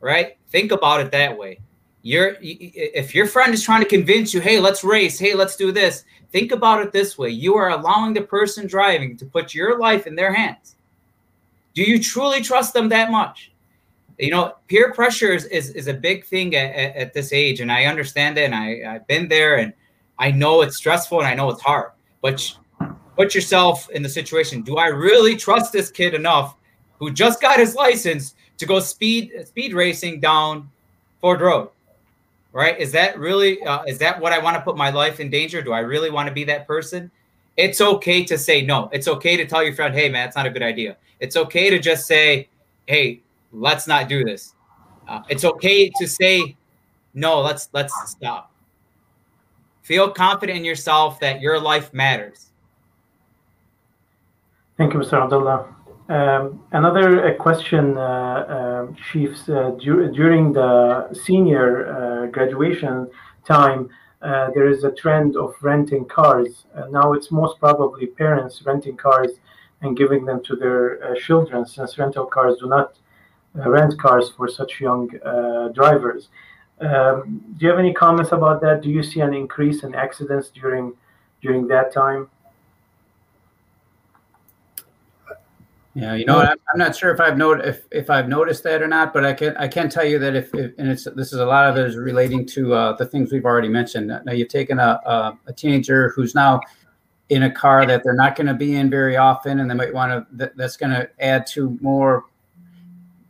right? Think about it that way. You're if your friend is trying to convince you, "Hey, let's race. Hey, let's do this." Think about it this way. You are allowing the person driving to put your life in their hands. Do you truly trust them that much? you know peer pressure is, is, is a big thing at, at, at, this age and i understand it and I, i've been there and i know it's stressful and i know it's hard but put yourself in the situation do i really trust this kid enough who just got his license to go speed speed racing down ford road right is that really uh, is that what i want to put my life in danger do i really want to be that person it's okay to say no it's okay to tell your friend hey man it's not a good idea it's okay to just say hey let's not do this. Uh, it's okay to say no. Let's let's stop. Feel confident in yourself that your life matters. Thank you, Mr. Abdullah. Um, another uh, question, uh, uh, Chiefs. Uh, du- during the senior graduation time, there is a trend of renting cars. now it's most probably parents renting cars and giving them to their children, since rental cars do not rent cars for such young drivers. Um, do you have any comments about that? Do you see an increase in accidents during during that time? Yeah, you know, I'm, I'm not sure if I've noted if, if I've noticed that or not, but I can I can tell you that if, if and it's this is a lot of it is relating to uh, the things we've already mentioned. Now you've taken a, a, a teenager who's now in a car that they're not going to be in very often, and they might want to that, that's going to add to more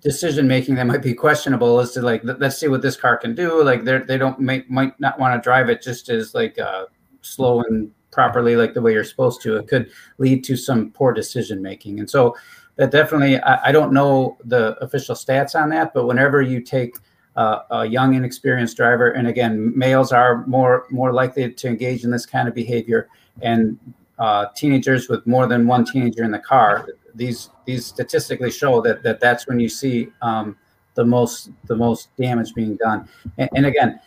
decision making that might be questionable as to like let's see what this car can do like they they don't may, might not want to drive it just as like uh, slow and properly like the way you're supposed to it could lead to some poor decision making and so that definitely I, I, don't know the official stats on that but whenever you take uh, a young inexperienced driver and again males are more more likely to engage in this kind of behavior and uh, teenagers with more than one teenager in the car these these statistically show that, that that's when you see um, the most the most damage being done. And, and, again,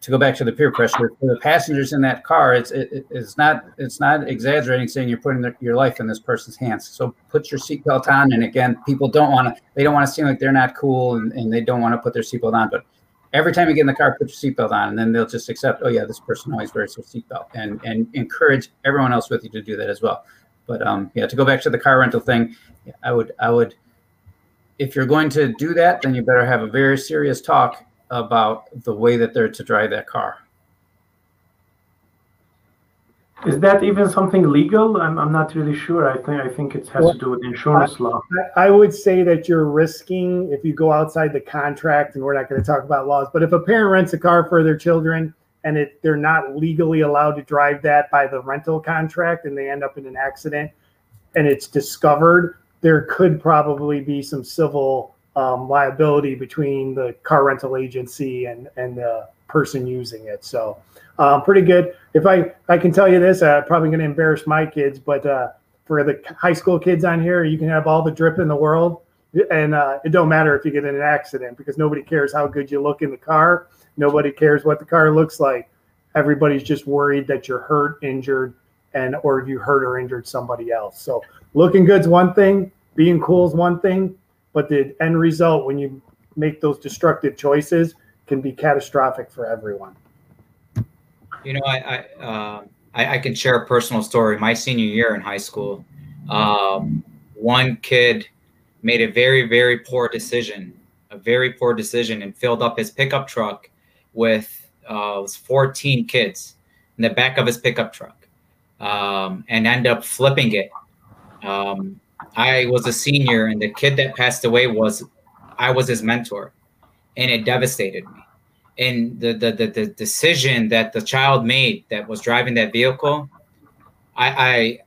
to go back to the peer pressure for the passengers in that car, it's it, it's not it's not exaggerating saying you're putting your life in this person's hands. So put your seatbelt on. And again, people don't want to they don't want to seem like they're not cool and, and they don't want to put their seatbelt on, but every time you get in the car, put your seatbelt on, and then they'll just accept, oh yeah, this person always wears their seatbelt, and and encourage everyone else with you to do that as well. But um, yeah, to go back to the car rental thing, I would I would if you're going to do that, then you better have a very serious talk about the way that they're to drive that car. Is that even something legal? I'm, I'm not really sure. I think I think it has well, to do with insurance I, law. I would say that you're risking if you go outside the contract, and we're not going to talk about laws. But if a parent rents a car for their children and it, they're not legally allowed to drive that by the rental contract and they end up in an accident and it's discovered, there could probably be some civil um, liability between the car rental agency and, and the person using it. So um, pretty good. If I, I can tell you this, I'm probably going to embarrass my kids, but uh, for the high school kids on here, you can have all the drip in the world. and uh, it don't matter if you get in an accident because nobody cares how good you look in the car. Nobody cares what the car looks like. Everybody's just worried that you're hurt, injured, and or you hurt or injured somebody else. So looking good's one thing, being cool is one thing, but the end result when you make those destructive choices can be catastrophic for everyone. You know, I I, uh, I, I can share a personal story. My senior year in high school, um, one kid made a very very poor decision, a very poor decision, and filled up his pickup truck with uh, was 14 kids in the back of his pickup truck, um, and end up flipping it. Um, I was a senior, and the kid that passed away was I was his mentor, and it devastated me. And the the the, the decision that the child made that was driving that vehicle, I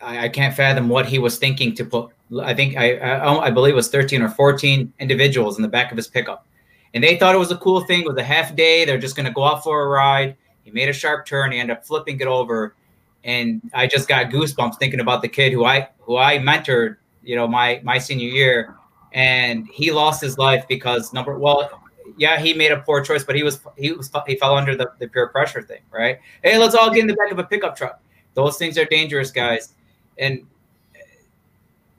I I can't fathom what he was thinking to put. I think I I, I believe it was 13 or 14 individuals in the back of his pickup, and they thought it was a cool thing. It was a half day. They're just going to go out for a ride. He made a sharp turn. He ended up flipping it over, and I just got goosebumps thinking about the kid who I who I mentored. You know, my my senior year, and he lost his life because number well yeah he made a poor choice but he was he was he fell under the, the peer pressure thing right? Hey let's all get in the back of a pickup truck. Those things are dangerous guys. And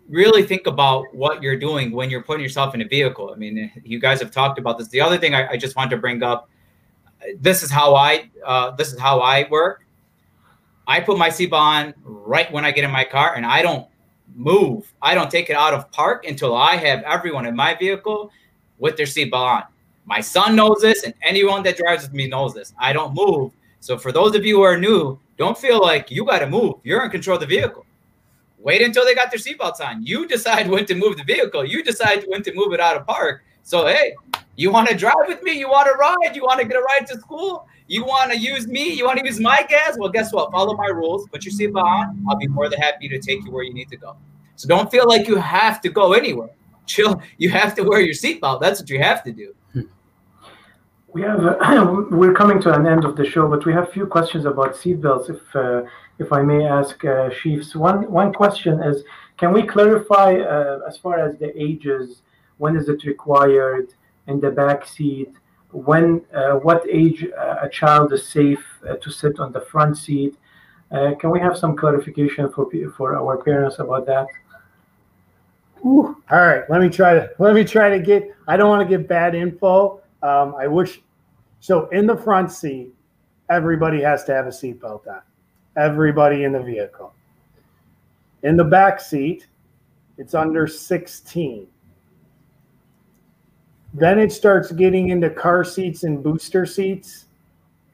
really think about what you're doing when you're putting yourself in a vehicle. I mean you guys have talked about this. The other thing i, I just want to bring up this is how i uh, this is how i work i put my seatbelt on right when i get in my car and i don't move. I don't take it out of park until I have everyone in my vehicle with their seatbelt on. My son knows this, and anyone that drives with me knows this. I don't move. So for those of you who are new, don't feel like you got to move. You're in control of the vehicle. Wait until they got their seatbelts on. You decide when to move the vehicle. You decide when to move it out of park. So hey, you want to drive with me? You want to ride? You want to get a ride to school? You want to use me? You want to use my gas? Well, guess what? Follow my rules. Put your seatbelt on. I'll be more than happy to take you where you need to go. So don't feel like you have to go anywhere. Chill. You have to wear your seatbelt. That's what you have to do. We have uh, we're coming to an end of the show, but we have a few questions about seatbelts. If uh, if I may ask, uh, Chiefs, one one question is: Can we clarify uh, as far as the ages? When is it required in the back seat? when uh, what age uh, a child is safe uh, to sit on the front seat. can we have some clarification for for our parents about that? Ooh, all right, let me try to let me try to get. I don't want to give bad info. Um, I wish. So in the front seat, everybody has to have a seatbelt on. Everybody in the vehicle. In the back seat, it's under 16. Then it starts getting into car seats and booster seats,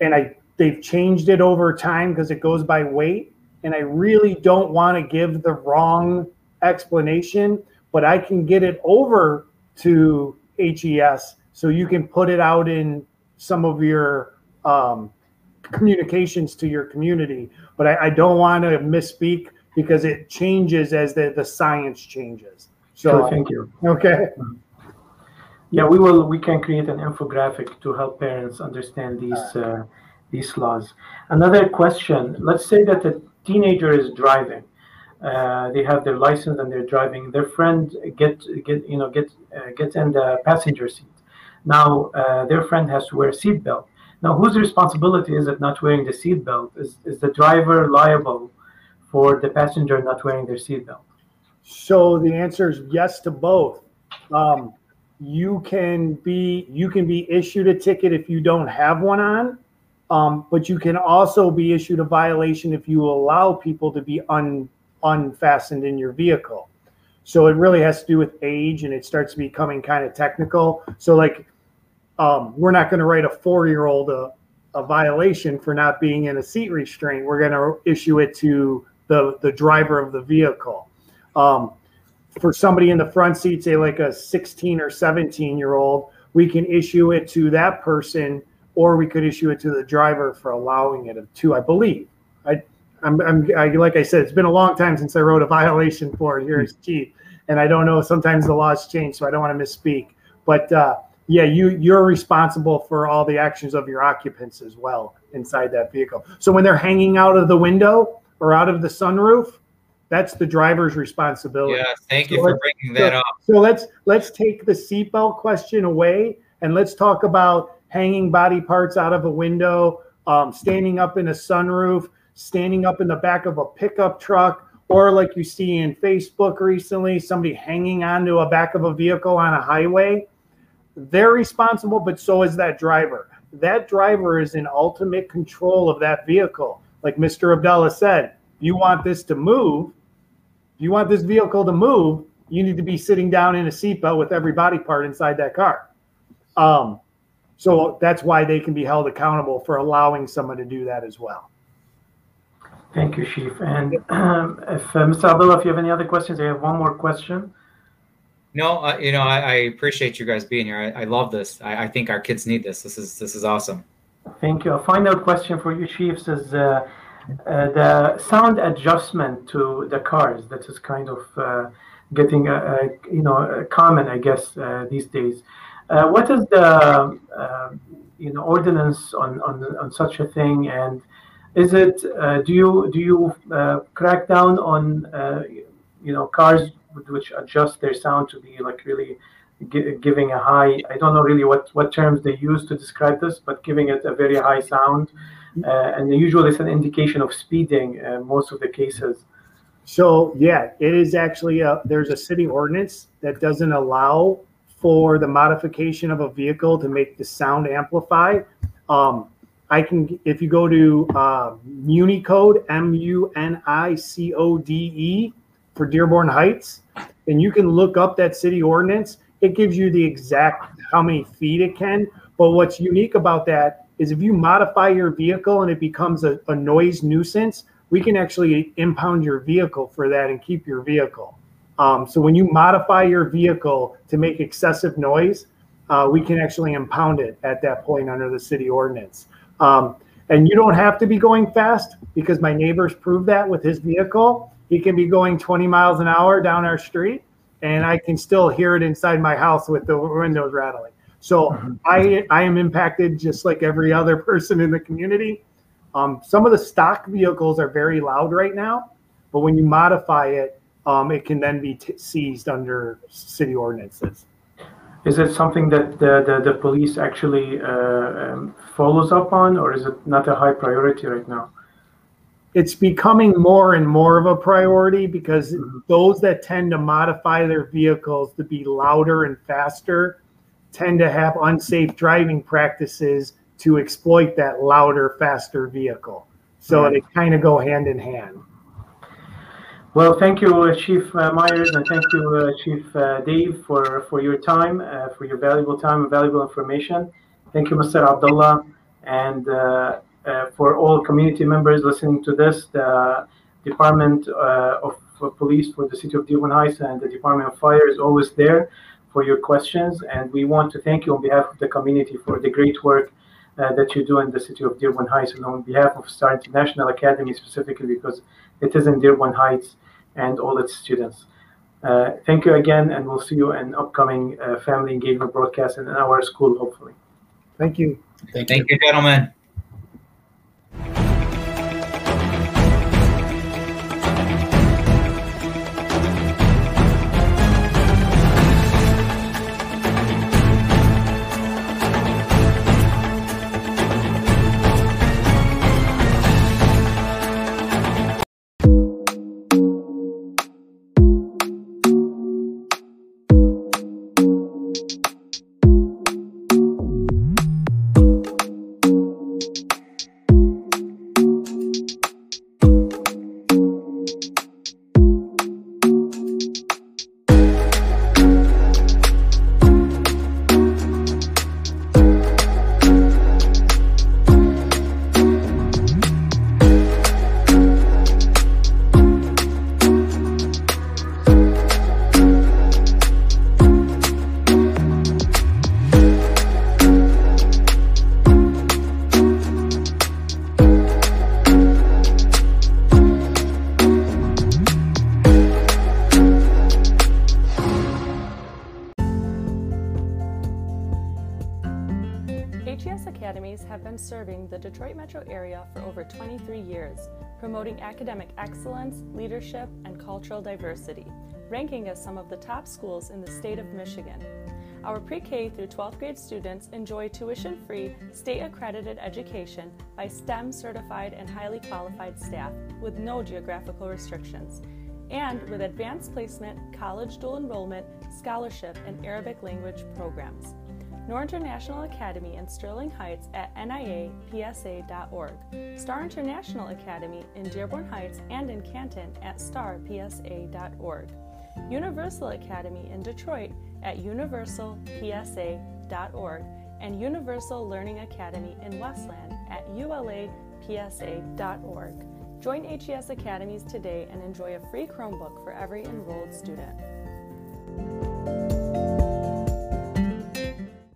and I they've changed it over time because it goes by weight. And I really don't want to give the wrong explanation, but I can get it over to HES so you can put it out in some of your um, communications to your community. But I, I don't want to misspeak because it changes as the, the science changes. So sure, thank you. Okay. Yeah, we will. We can create an infographic to help parents understand these uh, these laws. Another question: Let's say that a teenager is driving. Uh, they have their license and they're driving. Their friend get get you know get uh, gets in the passenger seat. Now uh, their friend has to wear a seatbelt. Now, whose responsibility is it not wearing the seatbelt? Is is the driver liable for the passenger not wearing their seatbelt? So the answer is yes to both. Um, you can be you can be issued a ticket if you don't have one on um, but you can also be issued a violation if you allow people to be un, unfastened in your vehicle. So it really has to do with age and it starts becoming kind of technical. So like um, we're not going to write a four year old a, a violation for not being in a seat restraint. We're going to issue it to the the driver of the vehicle. Um, for somebody in the front seat, say like a 16 or 17 year old, we can issue it to that person, or we could issue it to the driver for allowing it to. I believe. I, I'm, I'm I, like I said, it's been a long time since I wrote a violation for it here as chief, and I don't know. Sometimes the laws change, so I don't want to misspeak. But uh, yeah, you you're responsible for all the actions of your occupants as well inside that vehicle. So when they're hanging out of the window or out of the sunroof, That's the driver's responsibility. Yeah, thank you So for bringing that so, up. So let's let's take the seatbelt question away and let's talk about hanging body parts out of a window, um, standing up in a sunroof, standing up in the back of a pickup truck, or like you see in Facebook recently, somebody hanging onto a back of a vehicle on a highway. They're responsible, but so is that driver. That driver is in ultimate control of that vehicle. Like Mr. Abdullah said, you want this to move, if you want this vehicle to move, you need to be sitting down in a seatbelt with every body part inside that car. Um, so that's why they can be held accountable for allowing someone to do that as well. Thank you, Chief. And um, if uh, Mr. Abdullah, if you have any other questions, I have one more question. No, uh, you know, I, I appreciate you guys being here. I, I love this. I, I think our kids need this. This is this is awesome. Thank you. A final question for you, Chiefs, is uh, uh, the sound adjustment to the cars. That is kind of uh, getting, uh, uh, you know, uh, common, I guess, these days. What is the, uh, you know, ordinance on, on on such a thing? And is it? Do you do you crack down on, you know, cars which adjust their sound to be like really gi- giving a high i don't know really what what terms they use to describe this but giving it a very high sound and usually it's an indication of speeding uh, most of the cases So yeah, it is actually a, there's a city ordinance that doesn't allow for the modification of a vehicle to make the sound amplify. Um, I can if you go to uh, Municode M U N I C O D E for Dearborn Heights, and you can look up that city ordinance. It gives you the exact how many feet it can. But what's unique about that is if you modify your vehicle and it becomes a, a noise nuisance, we can actually impound your vehicle for that and keep your vehicle. Um, so when you modify your vehicle to make excessive noise, uh, we can actually impound it at that point under the city ordinance. Um, and you don't have to be going fast because my neighbor's proved that with his vehicle. He can be going 20 miles an hour down our street, and I can still hear it inside my house with the windows rattling. So I I am impacted just like every other person in the community. Um, some of the stock vehicles are very loud right now, but when you modify it, um, it can then be t- seized under city ordinances. is it something that the, the, the police actually uh, um, follows up on or is it not a high priority right now It's becoming more and more of a priority because those that tend to modify their vehicles to be louder and faster tend to have unsafe driving practices to exploit that louder, faster vehicle. So Right. they kind of go hand in hand. Well, thank you, uh, Chief uh, Myers, and thank you, uh, Chief Dave, for, for your time, uh, for your valuable time and valuable information. Thank you, Mr. Abdullah, and uh, uh, for all community members listening to this, the Department uh, of Police for the City of Dearborn Heights and the Department of Fire is always there for your questions. And we want to thank you on behalf of the community for the great work uh, that you do in the City of Dearborn Heights and on behalf of Star International Academy specifically because it is in Dearborn Heights and all its students. Uh, thank you again, and we'll see you in upcoming uh, family engagement broadcast in our school, hopefully. Thank you. Thank, Thank you, gentlemen. 23 promoting academic excellence, leadership, and cultural diversity, ranking as some of the top schools in the state of Michigan. Our pre K through 12th grade students enjoy tuition free, state accredited education by STEM certified and highly qualified staff with no geographical restrictions, and with advanced placement, college dual enrollment, scholarship, and Arabic language programs. Noor International Academy in Sterling Heights at niapsa.org, Star International Academy in Dearborn Heights and in Canton at starpsa.org, Universal Academy in Detroit at universalpsa.org, and Universal Learning Academy in Westland at ulapsa.org. Join HES Academies today and enjoy a free Chromebook for every enrolled student.